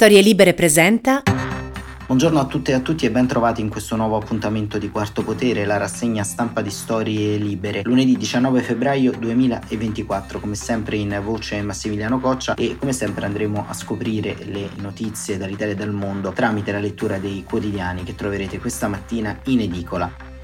Storie Libere presenta. Buongiorno a tutte e a tutti e ben trovati in questo nuovo appuntamento di Quarto Potere, la rassegna stampa di Storie Libere. Lunedì 19 febbraio 2024, come sempre in voce Massimiliano Coccia e come sempre andremo a scoprire le notizie dall'Italia e dal mondo tramite la lettura dei quotidiani che troverete questa mattina in edicola.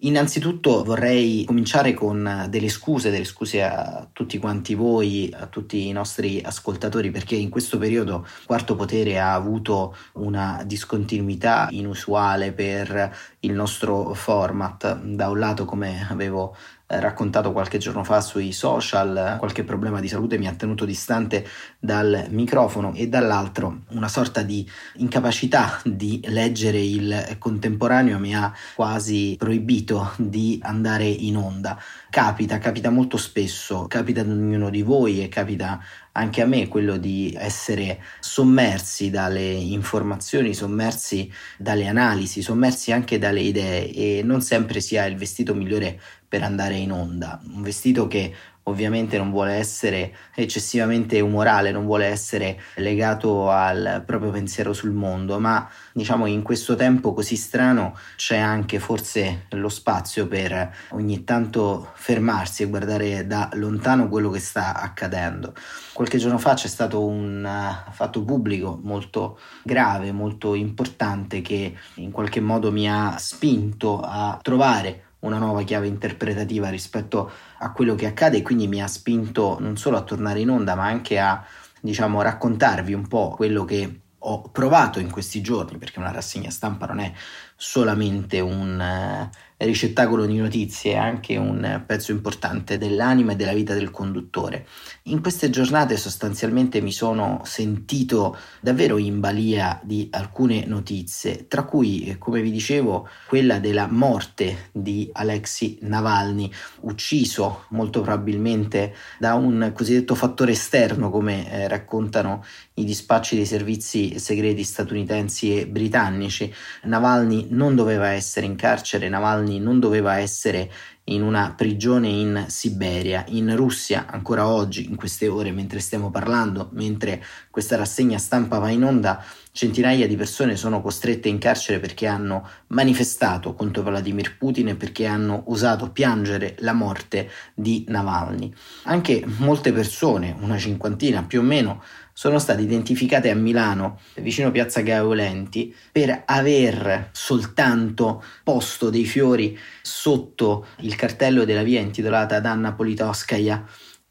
Innanzitutto vorrei cominciare con delle scuse, delle scuse a tutti quanti voi, a tutti i nostri ascoltatori, perché in questo periodo Quarto Potere ha avuto una discontinuità inusuale per il nostro format. Da un lato, come avevo eh, raccontato qualche giorno fa sui social, qualche problema di salute mi ha tenuto distante dal microfono e dall'altro una sorta di incapacità di leggere il contemporaneo mi ha quasi proibito di andare in onda. Capita, capita molto spesso, capita ad ognuno di voi e capita anche a me quello di essere sommersi dalle informazioni, sommersi dalle analisi, sommersi anche dalle idee e non sempre si ha il vestito migliore per andare in onda, un vestito che ovviamente non vuole essere eccessivamente umorale, non vuole essere legato al proprio pensiero sul mondo, ma diciamo in questo tempo così strano c'è anche forse lo spazio per ogni tanto fermarsi e guardare da lontano quello che sta accadendo. Qualche giorno fa c'è stato un uh, fatto pubblico molto grave, molto importante che in qualche modo mi ha spinto a trovare una nuova chiave interpretativa rispetto a quello che accade e quindi mi ha spinto non solo a tornare in onda ma anche a diciamo raccontarvi un po' quello che ho provato in questi giorni perché una rassegna stampa non è solamente un uh, ricettacolo di notizie, è anche un pezzo importante dell'anima e della vita del conduttore. In queste giornate sostanzialmente mi sono sentito davvero in balia di alcune notizie, tra cui, eh, come vi dicevo, quella della morte di Alexei Navalny, ucciso molto probabilmente da un cosiddetto fattore esterno, come eh, raccontano i dispacci dei servizi segreti statunitensi e britannici. Navalny non doveva essere in carcere, Navalny non doveva essere in una prigione in Siberia, in Russia, ancora oggi, in queste ore, mentre stiamo parlando, mentre questa rassegna stampa va in onda, centinaia di persone sono costrette in carcere perché hanno manifestato contro Vladimir Putin e perché hanno osato piangere la morte di Navalny. Anche molte persone, una cinquantina più o meno, sono state identificate a Milano, vicino Piazza Gaiolenti, per aver soltanto posto dei fiori sotto il cartello della via intitolata ad Anna Politkovskaya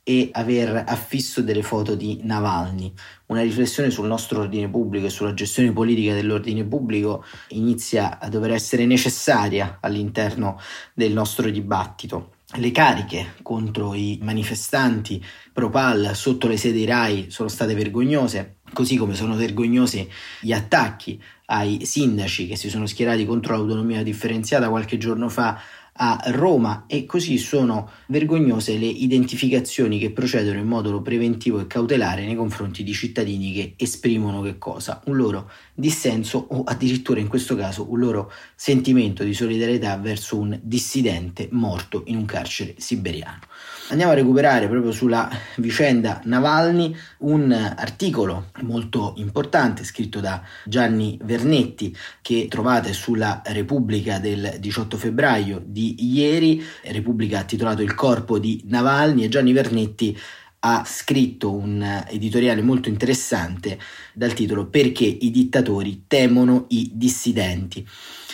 e aver affisso delle foto di Navalny. Una riflessione sul nostro ordine pubblico e sulla gestione politica dell'ordine pubblico inizia a dover essere necessaria all'interno del nostro dibattito le cariche contro i manifestanti pro-PAL sotto le sedi RAI sono state vergognose, così come sono vergognosi gli attacchi ai sindaci che si sono schierati contro l'autonomia differenziata qualche giorno fa a Roma e così sono vergognose le identificazioni che procedono in modo preventivo e cautelare nei confronti di cittadini che esprimono che cosa? Un loro dissenso o addirittura in questo caso un loro sentimento di solidarietà verso un dissidente morto in un carcere siberiano. Andiamo a recuperare proprio sulla vicenda Navalny un articolo molto importante scritto da Gianni Vernetti che trovate sulla Repubblica del 18 febbraio di ieri. Repubblica titolato Il corpo di Navalny e Gianni Vernetti ha scritto un editoriale molto interessante dal titolo Perché i dittatori temono i dissidenti.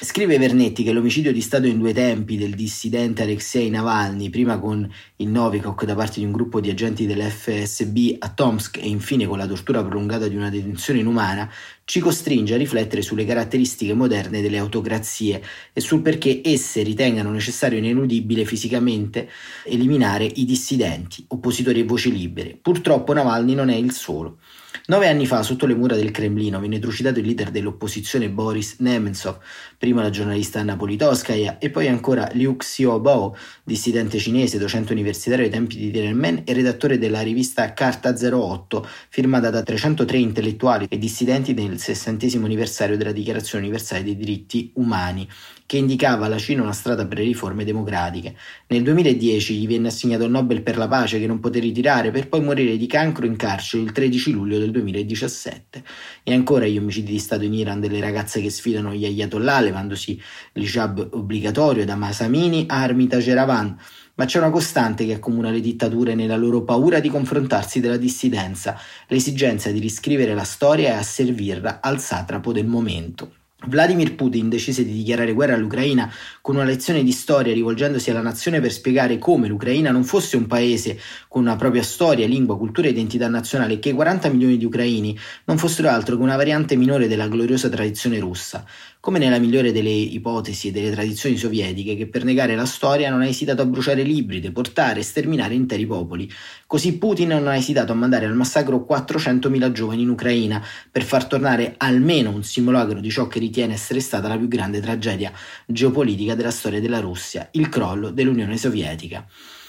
Scrive Vernetti che l'omicidio di Stato in due tempi del dissidente Alexei Navalny, prima con il Novikov da parte di un gruppo di agenti dell'FSB a Tomsk e infine con la tortura prolungata di una detenzione inumana, ci costringe a riflettere sulle caratteristiche moderne delle autocrazie e sul perché esse ritengano necessario e ineludibile fisicamente eliminare i dissidenti, oppositori e voci libere. Purtroppo Navalny non è il solo. Nove anni fa, sotto le mura del Cremlino, venne trucidato il leader dell'opposizione Boris Nemtsov, prima la giornalista Anna Politoskaya e poi ancora Liu Xiaobo, dissidente cinese, docente universitario ai tempi di Tiananmen e redattore della rivista Carta 08, firmata da 303 intellettuali e dissidenti nel sessantesimo anniversario della Dichiarazione universale dei diritti umani, che indicava alla Cina una strada per le riforme democratiche. Nel 2010 gli venne assegnato il Nobel per la pace che non poté ritirare per poi morire di cancro in carcere il 13 luglio del 2017. E ancora gli omicidi di Stato in Iran delle ragazze che sfidano gli ayatollah levandosi l'hijab obbligatorio da Masamini a Armita Geravan. Ma c'è una costante che accomuna le dittature nella loro paura di confrontarsi della dissidenza, l'esigenza di riscrivere la storia e asservirla al satrapo del momento. Vladimir Putin decise di dichiarare guerra all'Ucraina con una lezione di storia rivolgendosi alla nazione per spiegare come l'Ucraina non fosse un paese con una propria storia, lingua, cultura e identità nazionale e che i 40 milioni di ucraini non fossero altro che una variante minore della gloriosa tradizione russa come nella migliore delle ipotesi e delle tradizioni sovietiche, che per negare la storia non ha esitato a bruciare libri, deportare e sterminare interi popoli. Così Putin non ha esitato a mandare al massacro 400.000 giovani in Ucraina per far tornare almeno un simulacro di ciò che ritiene essere stata la più grande tragedia geopolitica della storia della Russia, il crollo dell'Unione Sovietica.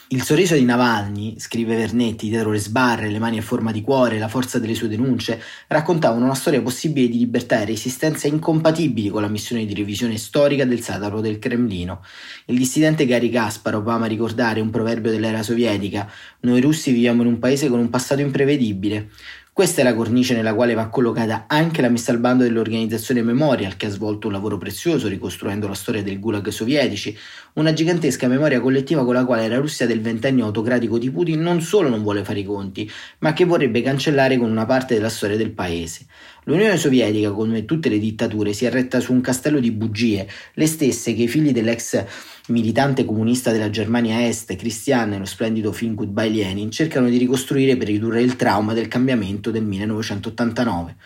Il sorriso di Navalny, scrive Vernetti, dietro le sbarre, le mani a forma di cuore, la forza delle sue denunce, raccontavano una storia possibile di libertà e resistenza incompatibili con la missione di revisione storica del sataro del Cremlino. Il dissidente Gary Kasparov ama ricordare un proverbio dell'era sovietica: Noi russi viviamo in un paese con un passato imprevedibile. Questa è la cornice nella quale va collocata anche la messa al bando dell'organizzazione Memorial, che ha svolto un lavoro prezioso ricostruendo la storia del gulag sovietici, una gigantesca memoria collettiva con la quale la Russia del ventennio autocratico di Putin non solo non vuole fare i conti, ma che vorrebbe cancellare con una parte della storia del paese. L'Unione Sovietica, come tutte le dittature, si è retta su un castello di bugie, le stesse che i figli dell'ex militante comunista della Germania Est, Christian nello splendido film Goodbye Lenin, cercano di ricostruire per ridurre il trauma del cambiamento del 1989.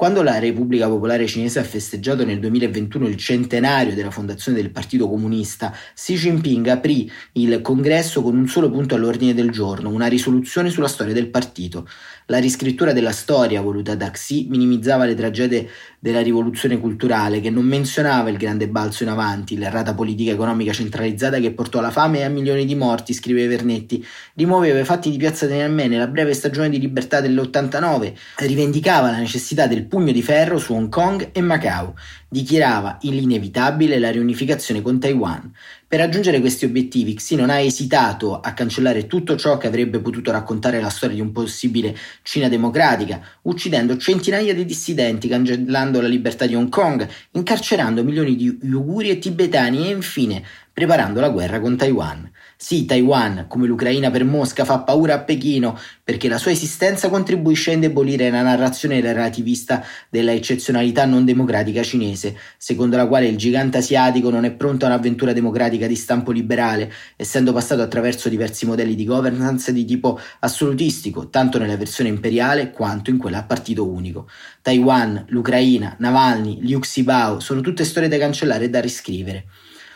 Quando la Repubblica Popolare Cinese ha festeggiato nel 2021 il centenario della fondazione del Partito Comunista, Xi Jinping aprì il congresso con un solo punto all'ordine del giorno, una risoluzione sulla storia del partito. La riscrittura della storia voluta da Xi minimizzava le tragedie della rivoluzione culturale, che non menzionava il grande balzo in avanti, l'errata politica economica centralizzata che portò alla fame e a milioni di morti, scrive Vernetti, rimuoveva i fatti di Piazza Tiananmen la breve stagione di libertà dell'89, rivendicava la necessità del pugno di ferro su Hong Kong e Macao, dichiarava l'inevitabile la riunificazione con Taiwan. Per raggiungere questi obiettivi, Xi non ha esitato a cancellare tutto ciò che avrebbe potuto raccontare la storia di un possibile Cina democratica, uccidendo centinaia di dissidenti, cancellando la libertà di Hong Kong, incarcerando milioni di uiguri e tibetani e infine preparando la guerra con Taiwan. Sì, Taiwan, come l'Ucraina per Mosca, fa paura a Pechino perché la sua esistenza contribuisce a indebolire la narrazione relativista della eccezionalità non democratica cinese, secondo la quale il gigante asiatico non è pronto a un'avventura democratica di stampo liberale, essendo passato attraverso diversi modelli di governance di tipo assolutistico, tanto nella versione imperiale quanto in quella a partito unico. Taiwan, l'Ucraina, Navalny, Liu Xibao sono tutte storie da cancellare e da riscrivere.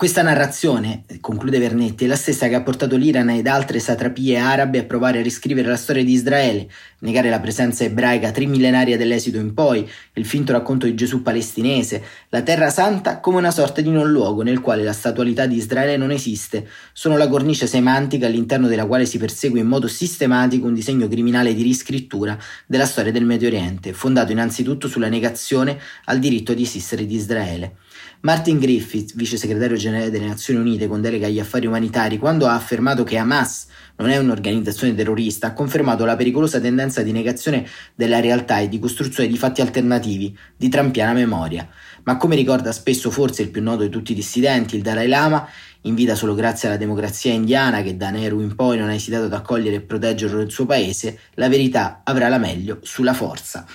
Questa narrazione, conclude Vernetti, è la stessa che ha portato l'Iran ed altre satrapie arabe a provare a riscrivere la storia di Israele, negare la presenza ebraica trimillenaria dell'esito in poi, il finto racconto di Gesù palestinese, la terra santa come una sorta di non luogo nel quale la statualità di Israele non esiste, sono la cornice semantica all'interno della quale si persegue in modo sistematico un disegno criminale di riscrittura della storia del Medio Oriente, fondato innanzitutto sulla negazione al diritto di esistere di Israele. Martin Griffith, vice segretario generale delle Nazioni Unite con delega agli affari umanitari, quando ha affermato che Hamas non è un'organizzazione terrorista, ha confermato la pericolosa tendenza di negazione della realtà e di costruzione di fatti alternativi, di trampiana memoria. Ma come ricorda spesso forse il più noto di tutti i dissidenti, il Dalai Lama, in vita solo grazie alla democrazia indiana che da Nehru in poi non ha esitato ad accogliere e proteggere il suo paese, la verità avrà la meglio sulla forza.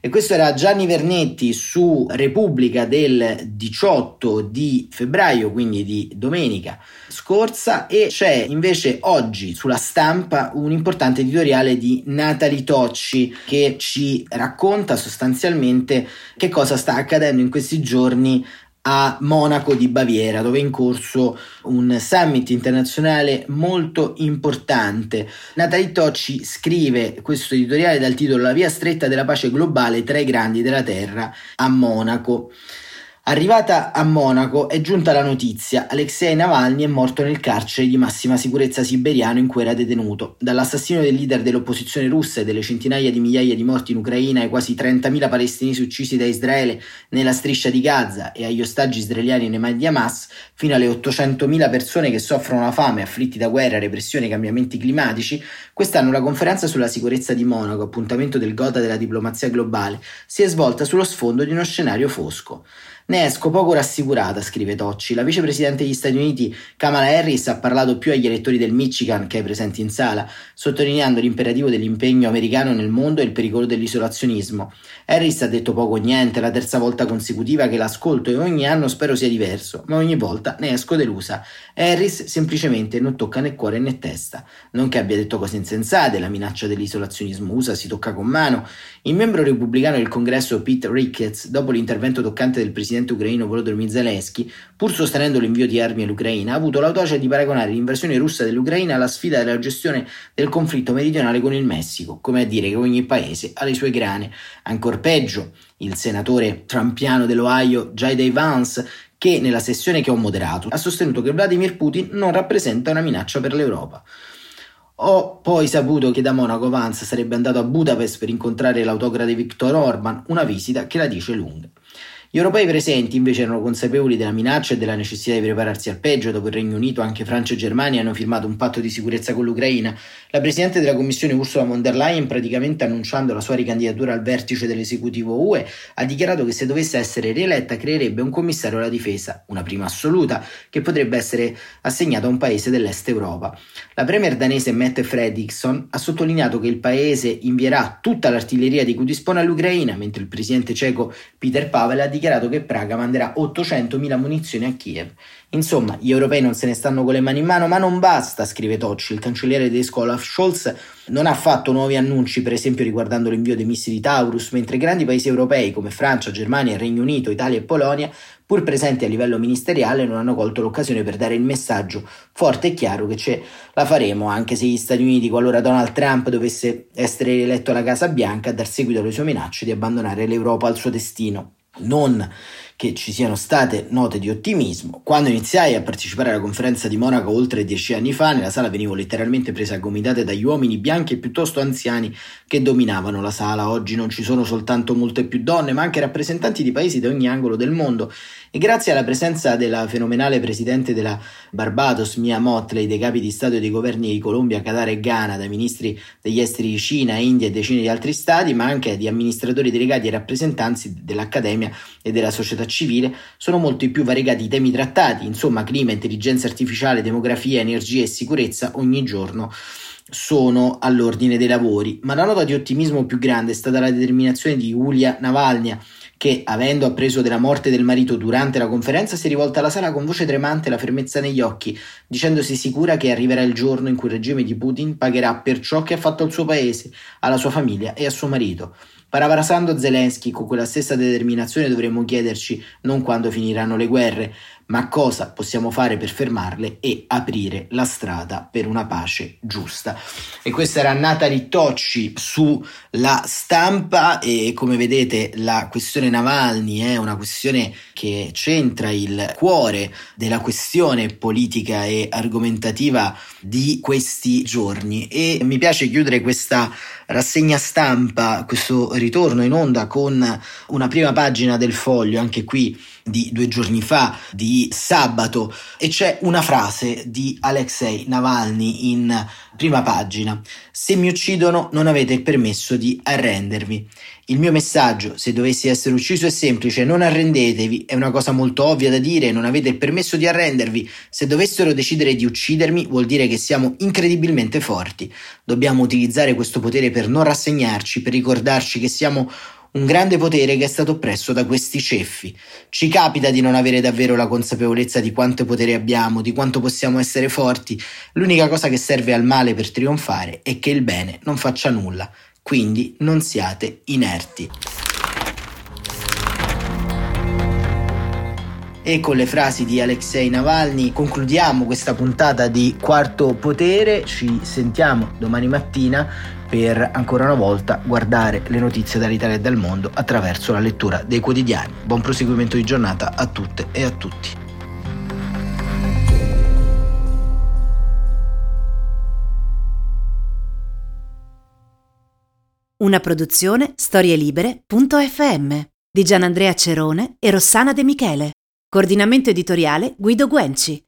E questo era Gianni Vernetti su Repubblica del 18 di febbraio, quindi di domenica scorsa, e c'è invece oggi sulla stampa un importante editoriale di Natali Tocci che ci racconta sostanzialmente che cosa sta accadendo in questi giorni a Monaco di Baviera, dove è in corso un summit internazionale molto importante. Natalie Tocci scrive questo editoriale dal titolo La via stretta della pace globale tra i grandi della Terra a Monaco. Arrivata a Monaco è giunta la notizia, Alexei Navalny è morto nel carcere di massima sicurezza siberiano in cui era detenuto. Dall'assassino del leader dell'opposizione russa e delle centinaia di migliaia di morti in Ucraina ai quasi 30.000 palestinesi uccisi da Israele nella striscia di Gaza e agli ostaggi israeliani nei mani di Hamas, fino alle 800.000 persone che soffrono la fame, afflitti da guerra, repressione e cambiamenti climatici, quest'anno la conferenza sulla sicurezza di Monaco, appuntamento del Gotha della diplomazia globale, si è svolta sullo sfondo di uno scenario fosco. Ne esco poco rassicurata, scrive Tocci. La vicepresidente degli Stati Uniti, Kamala Harris, ha parlato più agli elettori del Michigan che ai presenti in sala, sottolineando l'imperativo dell'impegno americano nel mondo e il pericolo dell'isolazionismo. Harris ha detto poco o niente, la terza volta consecutiva che l'ascolto e ogni anno spero sia diverso, ma ogni volta ne esco delusa. Harris semplicemente non tocca né cuore né testa. Non che abbia detto cose insensate, la minaccia dell'isolazionismo USA si tocca con mano. Il membro repubblicano del congresso Pete Ricketts, dopo l'intervento toccante del presidente presidente ucraino Volodymyr Zelensky, pur sostenendo l'invio di armi all'Ucraina, ha avuto l'audacia di paragonare l'invasione russa dell'Ucraina alla sfida della gestione del conflitto meridionale con il Messico, come a dire che ogni paese ha le sue grane. Ancor peggio, il senatore trampiano dell'Ohio J.D. Vance che nella sessione che ho moderato ha sostenuto che Vladimir Putin non rappresenta una minaccia per l'Europa. Ho poi saputo che da Monaco Vance sarebbe andato a Budapest per incontrare l'autocrate Viktor Orban, una visita che la dice lunga. Gli europei presenti invece erano consapevoli della minaccia e della necessità di prepararsi al peggio. Dopo il Regno Unito, anche Francia e Germania hanno firmato un patto di sicurezza con l'Ucraina. La Presidente della Commissione Ursula von der Leyen, praticamente annunciando la sua ricandidatura al vertice dell'esecutivo UE, ha dichiarato che se dovesse essere rieletta creerebbe un commissario alla difesa, una prima assoluta, che potrebbe essere assegnato a un paese dell'est Europa. La premier danese Mette Fredriksson ha sottolineato che il paese invierà tutta l'artiglieria di cui dispone all'Ucraina, mentre il presidente ceco Peter Pavel ha dichiarato che Praga manderà 800.000 munizioni a Kiev. Insomma, gli europei non se ne stanno con le mani in mano, ma non basta, scrive Tocci. Il cancelliere tedesco Olaf Scholz non ha fatto nuovi annunci, per esempio riguardando l'invio dei missili Taurus, mentre grandi paesi europei come Francia, Germania, Regno Unito, Italia e Polonia, pur presenti a livello ministeriale, non hanno colto l'occasione per dare il messaggio forte e chiaro che ce la faremo, anche se gli Stati Uniti, qualora Donald Trump dovesse essere rieletto alla Casa Bianca, a dar seguito alle sue minacce di abbandonare l'Europa al suo destino non che ci siano state note di ottimismo. Quando iniziai a partecipare alla conferenza di Monaco oltre dieci anni fa, nella sala venivo letteralmente presa a gomitate dagli uomini bianchi e piuttosto anziani che dominavano la sala. Oggi non ci sono soltanto molte più donne, ma anche rappresentanti di paesi da ogni angolo del mondo e grazie alla presenza della fenomenale presidente della Barbados, Mia Motley, dei capi di Stato e dei governi di Colombia, Qatar e Ghana, dai ministri degli esteri di Cina, India e decine di altri stati, ma anche di amministratori delegati e rappresentanti dell'accademia e della società civile, sono molto più variegati i temi trattati, insomma clima, intelligenza artificiale, demografia, energia e sicurezza ogni giorno sono all'ordine dei lavori, ma la nota di ottimismo più grande è stata la determinazione di Yulia Navalny, che, avendo appreso della morte del marito durante la conferenza, si è rivolta alla sala con voce tremante e la fermezza negli occhi, dicendosi sicura che arriverà il giorno in cui il regime di Putin pagherà per ciò che ha fatto al suo paese, alla sua famiglia e a suo marito. Parafrasando Zelensky, con quella stessa determinazione dovremmo chiederci non quando finiranno le guerre, ma cosa possiamo fare per fermarle e aprire la strada per una pace giusta. E questa era Natalie Tocci sulla stampa e come vedete la questione Navalny è una questione che centra il cuore della questione politica e argomentativa di questi giorni e mi piace chiudere questa rassegna stampa, questo ritorno in onda con una prima pagina del foglio, anche qui di due giorni fa, sabato, e c'è una frase di Alexei Navalny in prima pagina. Se mi uccidono non avete il permesso di arrendervi. Il mio messaggio, se dovessi essere ucciso, è semplice, non arrendetevi, è una cosa molto ovvia da dire, non avete il permesso di arrendervi. Se dovessero decidere di uccidermi, vuol dire che siamo incredibilmente forti. Dobbiamo utilizzare questo potere per non rassegnarci, per ricordarci che siamo un grande potere che è stato oppresso da questi ceffi. Ci capita di non avere davvero la consapevolezza di quanto potere abbiamo, di quanto possiamo essere forti. L'unica cosa che serve al male per trionfare è che il bene non faccia nulla quindi non siate inerti. E con le frasi di Alexei Navalny concludiamo questa puntata di Quarto Potere. Ci sentiamo domani mattina per ancora una volta guardare le notizie dall'Italia e dal mondo attraverso la lettura dei quotidiani. Buon proseguimento di giornata a tutte e a tutti. Una produzione storielibere.fm di Gianandrea Cerone e Rossana De Michele. Coordinamento editoriale Guido Guenci.